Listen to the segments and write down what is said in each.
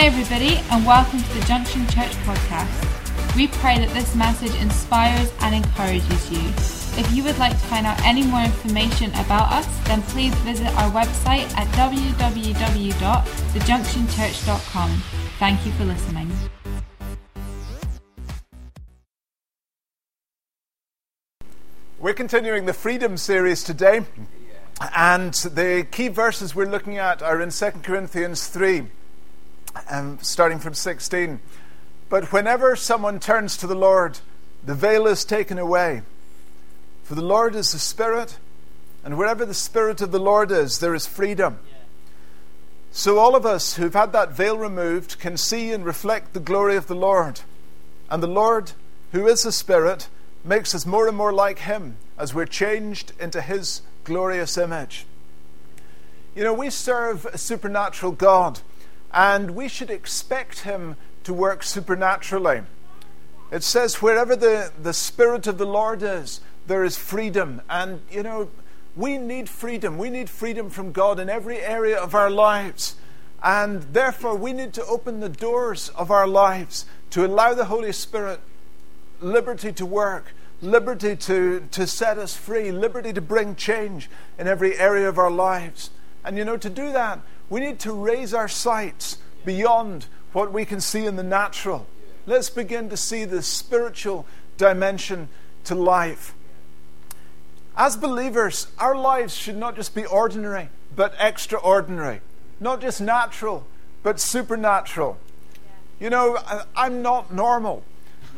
Hi, everybody, and welcome to the Junction Church podcast. We pray that this message inspires and encourages you. If you would like to find out any more information about us, then please visit our website at www.thejunctionchurch.com. Thank you for listening. We're continuing the Freedom series today, and the key verses we're looking at are in 2 Corinthians 3, um, starting from 16. But whenever someone turns to the Lord, the veil is taken away. For the Lord is the Spirit, and wherever the Spirit of the Lord is, there is freedom. So, all of us who've had that veil removed can see and reflect the glory of the Lord. And the Lord, who is the Spirit, makes us more and more like Him as we're changed into His glorious image. You know, we serve a supernatural God, and we should expect Him to work supernaturally. It says, wherever the, the Spirit of the Lord is, there is freedom. And, you know, we need freedom. We need freedom from God in every area of our lives. And therefore, we need to open the doors of our lives to allow the Holy Spirit liberty to work, liberty to, to set us free, liberty to bring change in every area of our lives. And you know, to do that, we need to raise our sights beyond what we can see in the natural. Let's begin to see the spiritual dimension to life. As believers, our lives should not just be ordinary, but extraordinary. Not just natural, but supernatural. You know, I'm not normal.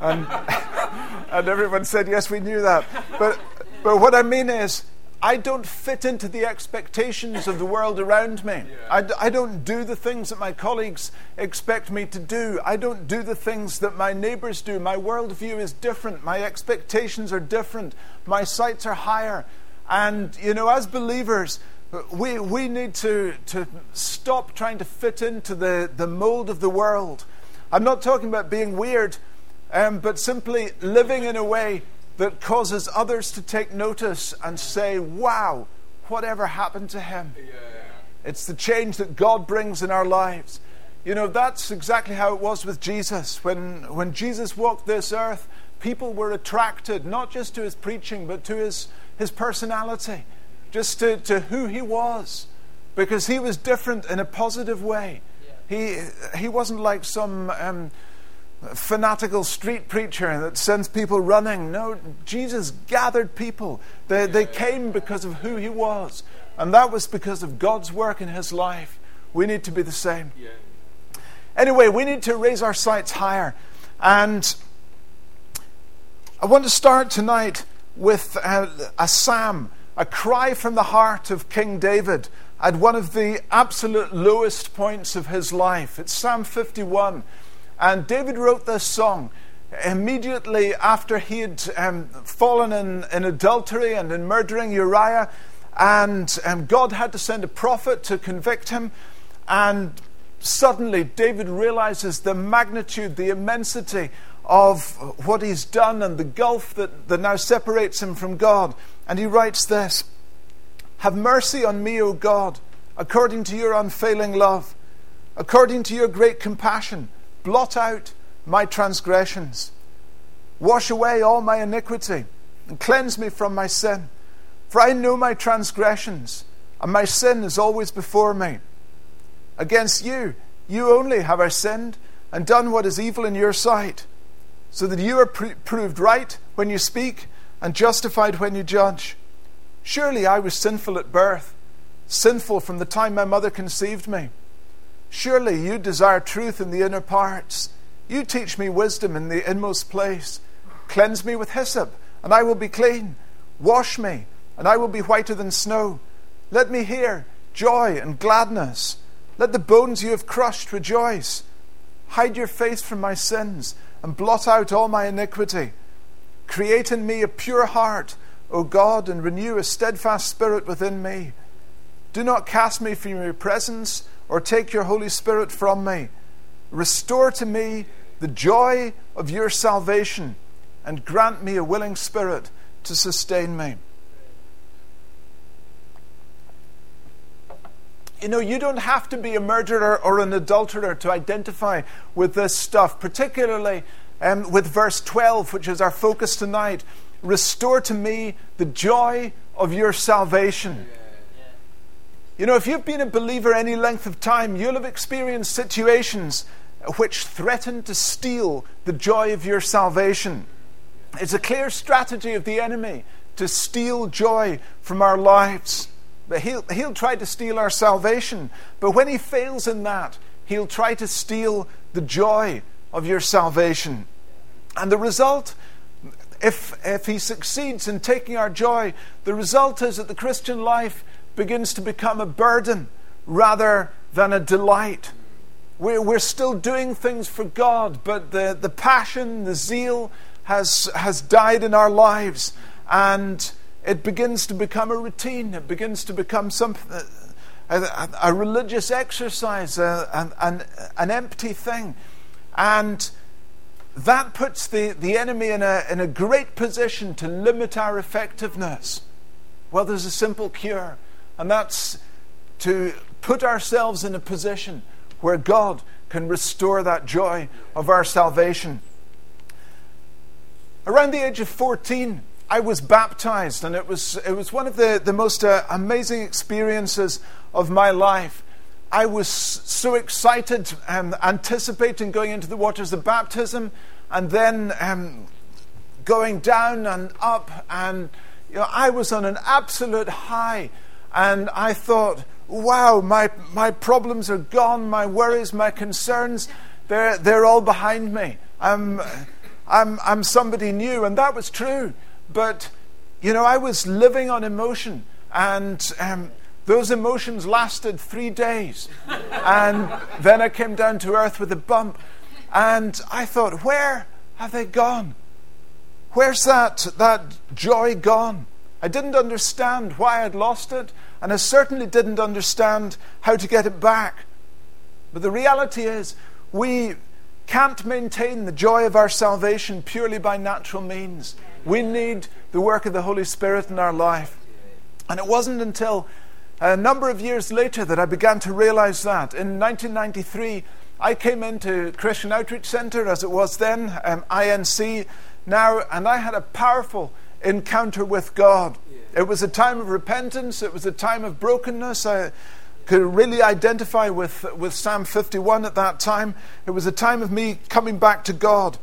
And, and everyone said, yes, we knew that. But, but what I mean is, I don't fit into the expectations of the world around me. I, I don't do the things that my colleagues expect me to do. I don't do the things that my neighbors do. My worldview is different. My expectations are different. My sights are higher. And, you know, as believers, we, we need to, to stop trying to fit into the, the mold of the world. I'm not talking about being weird um, but simply living in a way that causes others to take notice and say, wow, whatever happened to him? Yeah. It's the change that God brings in our lives. You know, that's exactly how it was with Jesus. When, when Jesus walked this earth, people were attracted not just to his preaching, but to his, his personality, just to, to who he was, because he was different in a positive way. Yeah. He, he wasn't like some. Um, fanatical street preacher that sends people running. No, Jesus gathered people. They, they came because of who he was. And that was because of God's work in his life. We need to be the same. Anyway, we need to raise our sights higher. And I want to start tonight with a, a psalm, a cry from the heart of King David at one of the absolute lowest points of his life. It's Psalm 51. And David wrote this song immediately after he had um, fallen in, in, adultery and in murdering Uriah. And um, God had to send a prophet to convict him. And suddenly, David realizes the magnitude, the immensity of what he's done and the gulf that, that now separates him from God. And he writes this Have mercy on me, O God, according to your unfailing love, according to your great compassion Blot out my transgressions. Wash away all my iniquity and cleanse me from my sin. For I know my transgressions, and my sin is always before me. Against you, you only have I sinned and done what is evil in your sight, so that you are proved right when you speak and justified when you judge. Surely I was sinful at birth, sinful from the time my mother conceived me. Surely you desire truth in the inner parts. You teach me wisdom in the inmost place. Cleanse me with hyssop, and I will be clean. Wash me, and I will be whiter than snow. Let me hear joy and gladness. Let the bones you have crushed rejoice. Hide your face from my sins, and blot out all my iniquity. Create in me a pure heart, O God, and renew a steadfast spirit within me. Do not cast me from your presence or take your Holy Spirit from me. Restore to me the joy of your salvation and grant me a willing spirit to sustain me. you know, you don't have to be a murderer or an adulterer to identify with this stuff, particularly um, with verse 12, which is our focus tonight. Restore to me the joy of your salvation. You know, if you've been a believer any length of time, you'll have experienced situations which threaten to steal the joy of your salvation. It's a clear strategy of the enemy to steal joy from our lives. But he'll, he'll try to steal our salvation. But when he fails in that, he'll try to steal the joy of your salvation. And the result, if, if he succeeds in taking our joy, the result is that the Christian life begins to become a burden rather than a delight. We're, we're still doing things for God, but the, the passion, the zeal has, has died in our lives. And it begins to become a routine. It begins to become some, a, a, religious exercise, uh, an, an, an empty thing. And that puts the, the enemy in a, in a great position to limit our effectiveness. Well, there's a simple cure, and that's to put ourselves in a position where God can restore that joy of our salvation. Around the age of 14, I was baptized, and it was, it was one of the, the most uh, amazing experiences of my life. I was so excited, um, anticipating going into the waters of baptism, and then um, going down and up, and you know, I was on an absolute high, and I thought, wow, my, my problems are gone, my worries, my concerns, they're, they're all behind me. I'm, I'm, I'm somebody new, and that was true. But, you know, I was living on emotion, and um, those emotions lasted three days. and then I came down to earth with a bump, and I thought, where have they gone? Where's that, that joy gone? I didn't understand why I'd lost it, and I certainly didn't understand how to get it back. But the reality is, we can't maintain the joy of our salvation purely by natural means. We need the work of the Holy Spirit in our life. And it wasn't until a number of years later that I began to realize that. In 1993, I came into Christian Outreach Center, as it was then, um, INC now, and I had a powerful encounter with God. It was a time of repentance, it was a time of brokenness. I could really identify with, with Psalm 51 at that time. It was a time of me coming back to God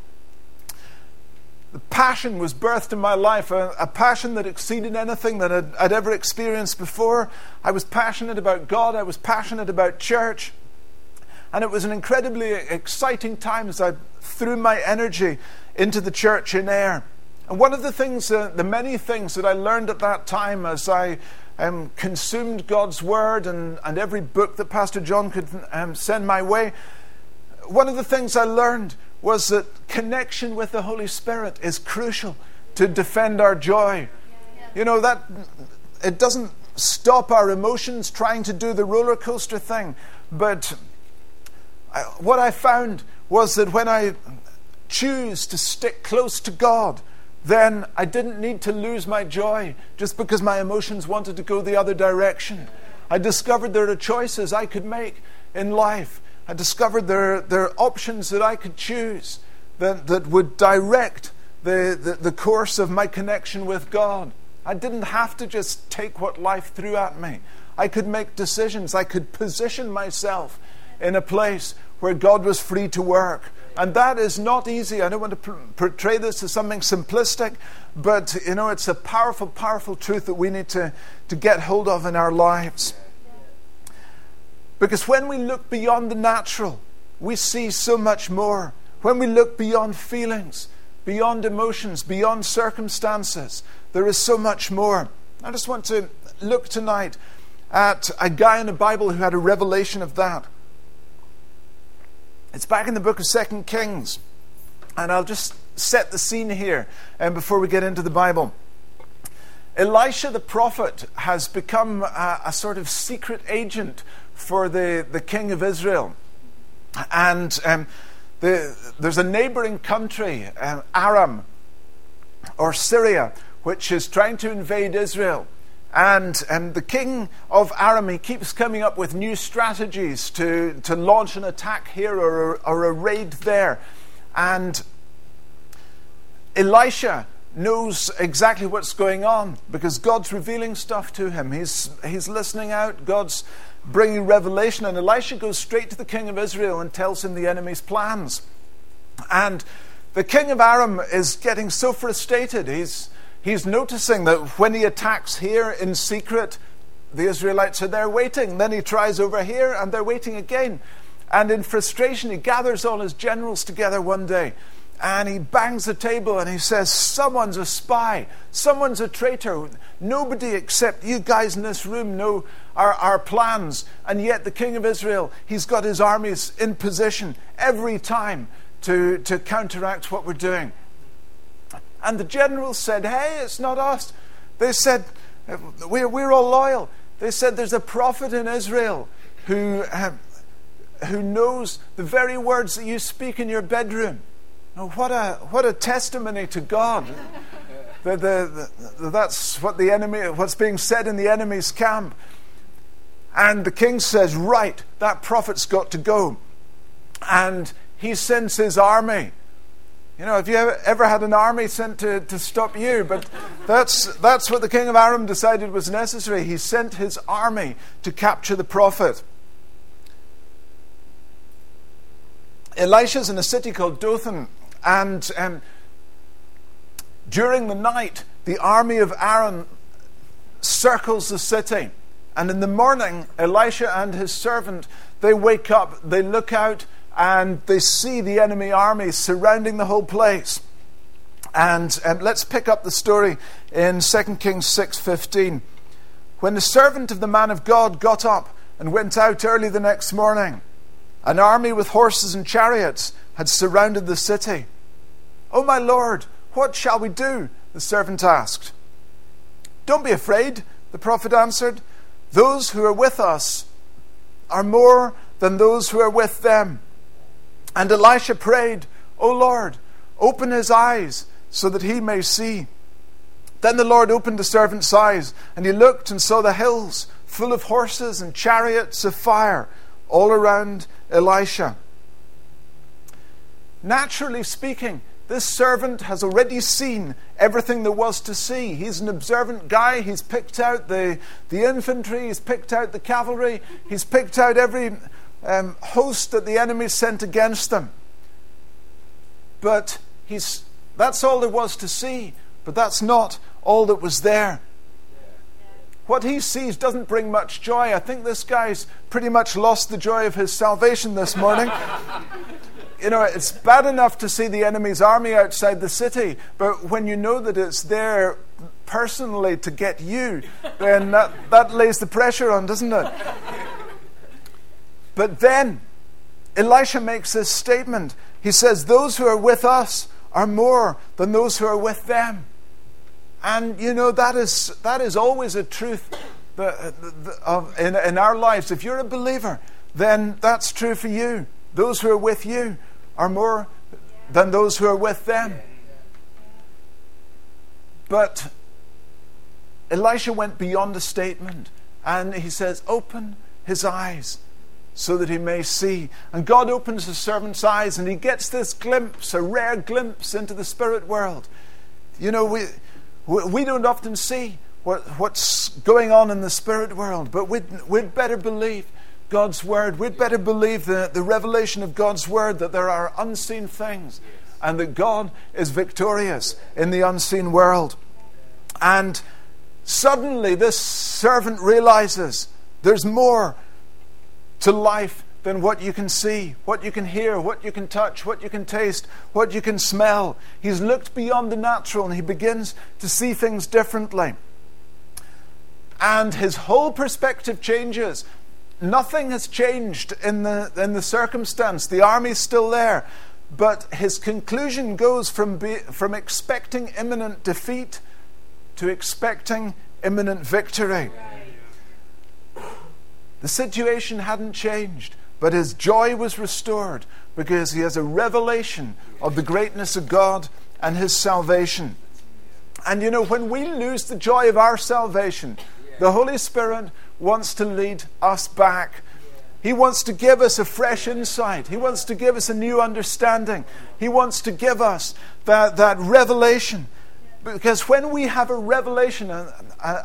the passion was birthed in my life, a, a passion that exceeded anything that I'd, I'd, ever experienced before. I was passionate about God, I was passionate about church. And it was an incredibly exciting time as I threw my energy into the church in Ayr. And one of the things, uh, the many things that I learned at that time as I um, consumed God's Word and, and every book that Pastor John could um, send my way, one of the things I learned was that connection with the Holy Spirit is crucial to defend our joy. You know, that it doesn't stop our emotions trying to do the roller coaster thing, but I, what I found was that when I choose to stick close to God, then I didn't need to lose my joy just because my emotions wanted to go the other direction. I discovered there are choices I could make in life I discovered there, there are options that I could choose that, that would direct the, the, the course of my connection with God. I didn't have to just take what life threw at me. I could make decisions. I could position myself in a place where God was free to work. And that is not easy. I don't want to portray this as something simplistic, but you know, it's a powerful, powerful truth that we need to, to get hold of in our lives. Because when we look beyond the natural, we see so much more. When we look beyond feelings, beyond emotions, beyond circumstances, there is so much more. I just want to look tonight at a guy in the Bible who had a revelation of that. It's back in the book of Second Kings. And I'll just set the scene here um, before we get into the Bible. Elisha the prophet has become a, a sort of secret agent for the, the king of Israel. And um, the, there's a neighboring country, um, Aram or Syria, which is trying to invade Israel. And, and the king of Aram, he keeps coming up with new strategies to, to launch an attack here or, or a raid there. And Elisha knows exactly what's going on because God's revealing stuff to him. He's, he's listening out, God's bringing revelation, and Elisha goes straight to the king of Israel and tells him the enemy's plans. And the king of Aram is getting so frustrated. He's, he's noticing that when he attacks here in secret, the Israelites are there waiting. Then he tries over here, and they're waiting again. And in frustration, he gathers all his generals together one day and he bangs the table and he says, Someone's a spy, someone's a traitor. Nobody except you guys in this room know our, our plans. And yet, the king of Israel, he's got his armies in position every time to, to counteract what we're doing. And the generals said, Hey, it's not us. They said, We're, we're all loyal. They said, There's a prophet in Israel who, uh, who knows the very words that you speak in your bedroom. Oh, what a, what a testimony to God. the, the, the, that's what the enemy, what's being said in the enemy's camp. And the king says, Right, that prophet's got to go. And he sends his army. You know, have you ever, had an army sent to, to stop you? But that's, that's what the king of Aram decided was necessary. He sent his army to capture the prophet. Elisha's in a city called Dothan, and um, during the night, the army of Aram circles the city. And in the morning, Elisha and his servant, they wake up, they look out, and they see the enemy army surrounding the whole place. And um, let's pick up the story in 2 Kings 6:15. When the servant of the man of God got up and went out early the next morning, an army with horses and chariots had surrounded the city. Oh, my Lord, what shall we do? The servant asked. Don't be afraid, the prophet answered. Those who are with us are more than those who are with them. And Elisha prayed, O Lord, open his eyes so that he may see. Then the Lord opened the servant's eyes, and he looked and saw the hills full of horses and chariots of fire all around Elisha. Naturally speaking, this servant has already seen everything there was to see. He's an observant guy. He's picked out the, the infantry, he's picked out the cavalry, he's picked out every um, host that the enemy sent against them. But he's, that's all there was to see, but that's not all that was there. What he sees doesn't bring much joy. I think this guy's pretty much lost the joy of his salvation this morning. you know, it's bad enough to see the enemy's army outside the city, but when you know that it's there personally to get you, then that, that lays the pressure on, doesn't it? But then Elisha makes this statement. He says, Those who are with us are more than those who are with them. And you know, that is, that is always a truth in, in our lives. If you're a believer, then that's true for you. Those who are with you are more than those who are with them. But Elisha went beyond the statement and he says, Open his eyes so that he may see. And God opens the servant's eyes and he gets this glimpse, a rare glimpse into the spirit world. You know, we, we don't often see what, what's going on in the spirit world, but we'd, we'd better believe God's Word. We'd better believe the, the revelation of God's Word that there are unseen things and that God is victorious in the unseen world. And suddenly, this servant realizes there's more to life than what you can see, what you can hear, what you can touch, what you can taste, what you can smell. He's looked beyond the natural and he begins to see things differently. And his whole perspective changes nothing has changed in the, in the circumstance. The army's still there. But his conclusion goes from, be, from expecting imminent defeat to expecting imminent victory. The situation hadn't changed, but his joy was restored because he has a revelation of the greatness of God and his salvation. And you know, when we lose the joy of our salvation, The Holy Spirit wants to lead us back. He wants to give us a fresh insight. He wants to give us a new understanding. He wants to give us that, that revelation. Because when we have a revelation, a,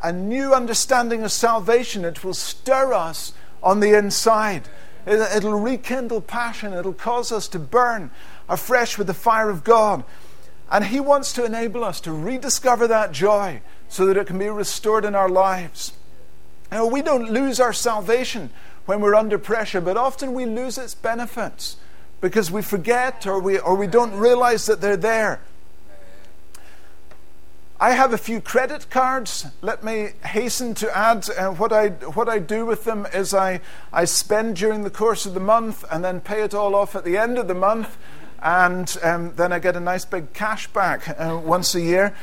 a, new understanding of salvation, it will stir us on the inside. It, it'll rekindle passion. It'll cause us to burn afresh with the fire of God. And He wants to enable us to rediscover that joy so that it can be restored in our lives. Now, we don't lose our salvation when we're under pressure, but often we lose its benefits because we forget or we, or we don't realize that they're there. I have a few credit cards. Let me hasten to add uh, what, I, what I do with them is I, I spend during the course of the month and then pay it all off at the end of the month, and um, then I get a nice big cash back uh, once a year.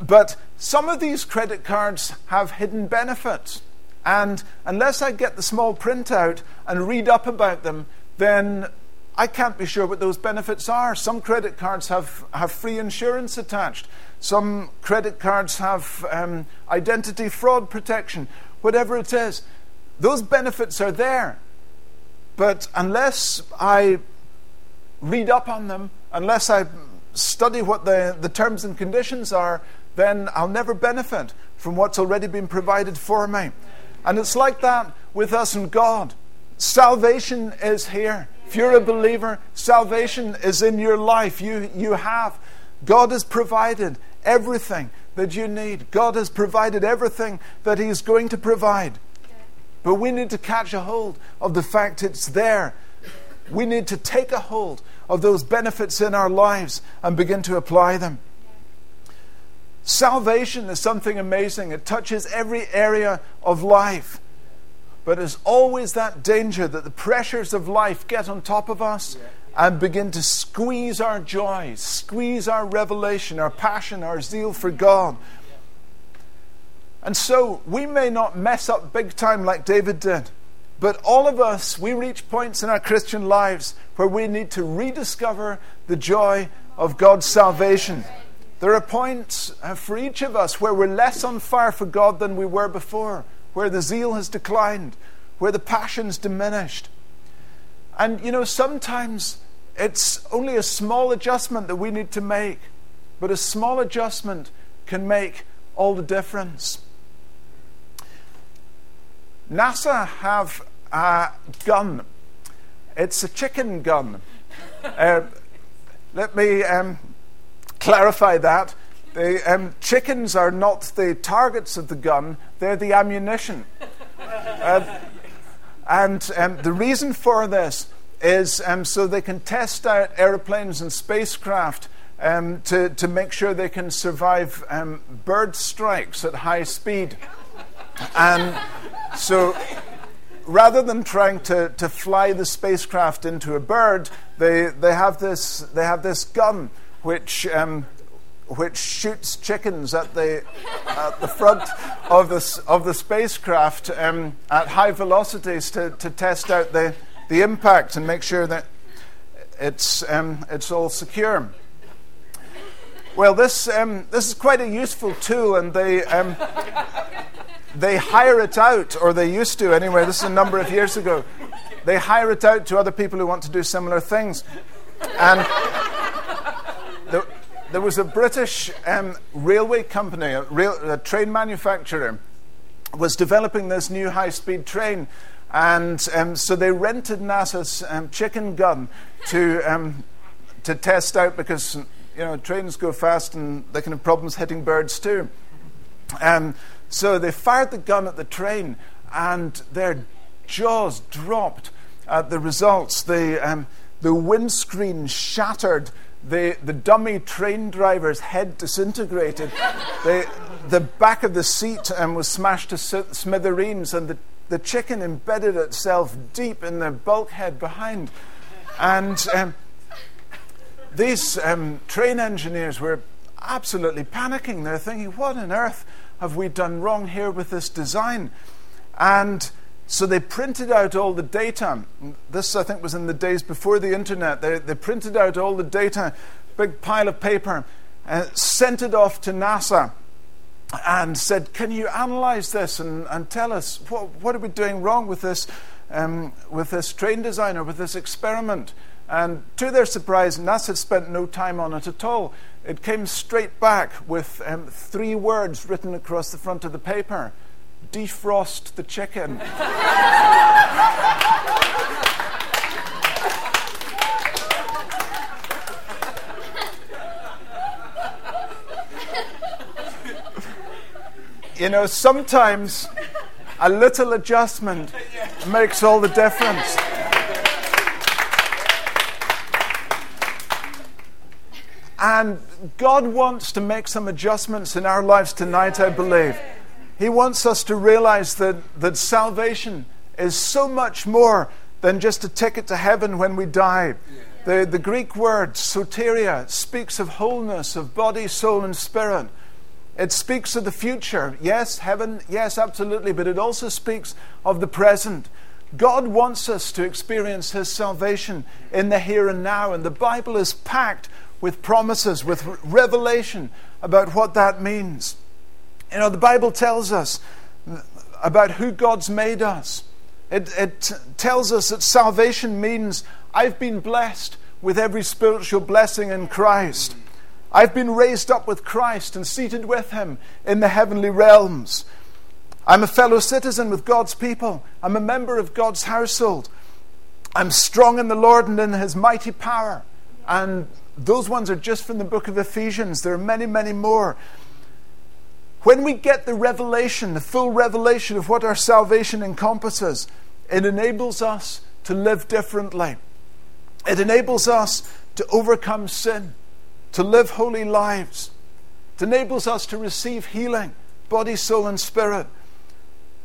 But some of these credit cards have hidden benefits. And unless I get the small printout and read up about them, then I can't be sure what those benefits are. Some credit cards have, have free insurance attached. Some credit cards have um, identity fraud protection. Whatever it is, those benefits are there. But unless I read up on them, unless I study what the, the terms and conditions are, then I'll never benefit from what's already been provided for me. And it's like that with us and God. Salvation is here. If you're a believer, salvation is in your life. You, you have. God has provided everything that you need. God has provided everything that He's going to provide. But we need to catch a hold of the fact it's there. We need to take a hold of those benefits in our lives and begin to apply them. Salvation is something amazing. It touches every area of life. But there's always that danger that the pressures of life get on top of us and begin to squeeze our joy, squeeze our revelation, our passion, our zeal for God. And so we may not mess up big time like David did, but all of us, we reach points in our Christian lives where we need to rediscover the joy of God's salvation. There are points uh, for each of us where we're less on fire for God than we were before, where the zeal has declined, where the passion's diminished. And, you know, sometimes it's only a small adjustment that we need to make, but a small adjustment can make all the difference. NASA have a gun. It's a chicken gun. Uh, let me um, clarify that. The um, chickens are not the targets of the gun, they're the ammunition. Uh, and um, the reason for this is um, so they can test out aeroplanes and spacecraft um, to, to make sure they can survive um, bird strikes at high speed. And so rather than trying to, to fly the spacecraft into a bird, they, they, have, this, they have this gun which um, which shoots chickens at the at the front of the of the spacecraft um, at high velocities to, to test out the the impact and make sure that it's um, it's all secure. Well, this um, this is quite a useful tool, and they um, they hire it out, or they used to anyway. This is a number of years ago. They hire it out to other people who want to do similar things, and there, was a British um, railway company, a, rail, a train manufacturer, was developing this new high-speed train, and um, so they rented NASA's um, chicken gun to um, to test out because you know trains go fast and they can have problems hitting birds too. Um, so they fired the gun at the train, and their jaws dropped at the results. The um, the windscreen shattered the, the dummy train driver's head disintegrated. the, the back of the seat um, was smashed to smithereens, and the, the chicken embedded itself deep in the bulkhead behind. And um, these um, train engineers were absolutely panicking. They're thinking, what on earth have we done wrong here with this design? And so they printed out all the data. This, I think, was in the days before the internet. They, they printed out all the data, big pile of paper, and sent it off to NASA. and said, Can you analyze this and, and tell us what, what are we doing wrong with this, um, with this train designer, with this experiment? And to their surprise, NASA spent no time on it at all. It came straight back with um, three words written across the front of the paper defrost the chicken. you know, sometimes a little adjustment makes all the difference. And God wants to make some adjustments in our lives tonight, I believe. He wants us to realize that, that salvation is so much more than just a ticket to heaven when we die. The, the Greek word soteria speaks of wholeness of body, soul, and spirit. It speaks of the future. Yes, heaven, yes, absolutely, but it also speaks of the present. God wants us to experience His salvation in the here and now, and the Bible is packed with promises, with revelation about what that means. You know, the Bible tells us about who God's made us. It, it tells us that salvation means I've been blessed with every spiritual blessing in Christ. I've been raised up with Christ and seated with him in the heavenly realms. I'm a fellow citizen with God's people. I'm a member of God's household. I'm strong in the Lord and in his mighty power. And those ones are just from the book of Ephesians. There are many, many more. When we get the revelation, the full revelation of what our salvation encompasses, it enables us to live differently. It enables us to overcome sin to live holy lives. It enables us to receive healing, body, soul, and spirit.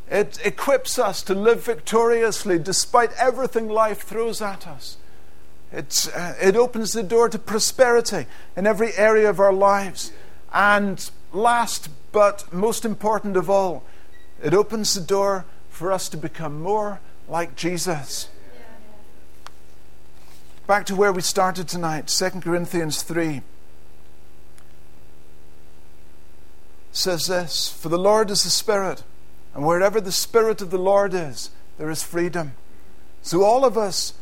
It equips us to live victoriously despite everything life throws at us. It's, uh, it opens the door to prosperity in every area of our lives. And last but most important of all, it opens the door for us to become more like Jesus. Back to where we started tonight, 2 Corinthians 3. says this For the Lord is the Spirit, and wherever the Spirit of the Lord is, there is freedom. So all of us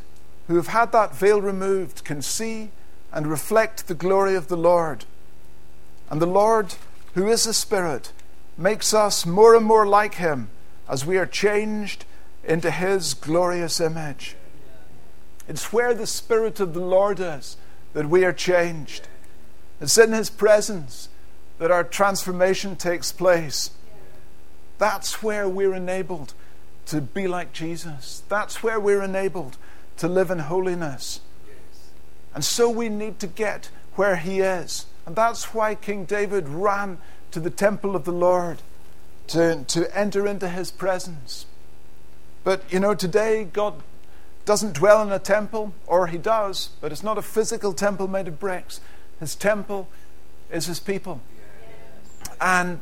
who have had that veil removed can see and reflect the glory of the Lord. And the Lord, who is the Spirit, makes us more and more like Him as we are changed into His glorious image. It's where the Spirit of the Lord is that we are changed. It's in His presence that our transformation takes place. That's where we're enabled to be like Jesus. That's where we're enabled to live in holiness. And so we need to get where He is. And that's why King David ran to the temple of the Lord to, to enter into His presence. But you know, today God doesn't dwell in a temple, or He does, but it's not a physical temple made of bricks. His temple is His people. And,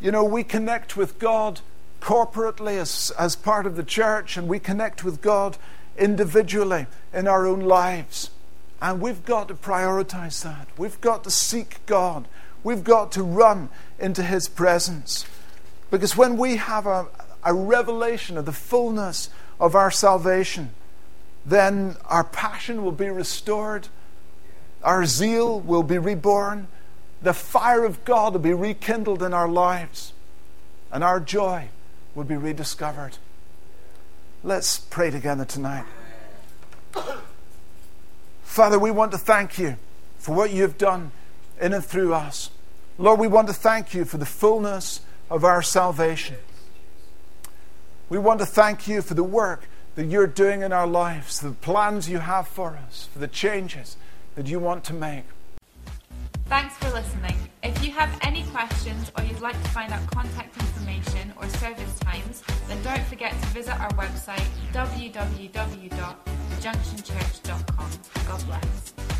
you know, we connect with God corporately as, as part of the church, and we connect with God individually in our own lives. And we've got to prioritize that. We've got to seek God. We've got to run into His presence. Because when we have a, a revelation of the fullness of our salvation, then our passion will be restored, our zeal will be reborn, the fire of God will be rekindled in our lives and our joy will be rediscovered. Let's pray together tonight. Father, we want to thank you for what you have done in and through us. Lord, we want to thank you for the fullness of our salvation. We want to thank you for the work that you're doing in our lives, the plans you have for us, for the changes that you want to make. Thanks for listening. If you have any questions or you'd like to find out contact information or service times, then don't forget to visit our website www.thejunctionchurch.com. God bless.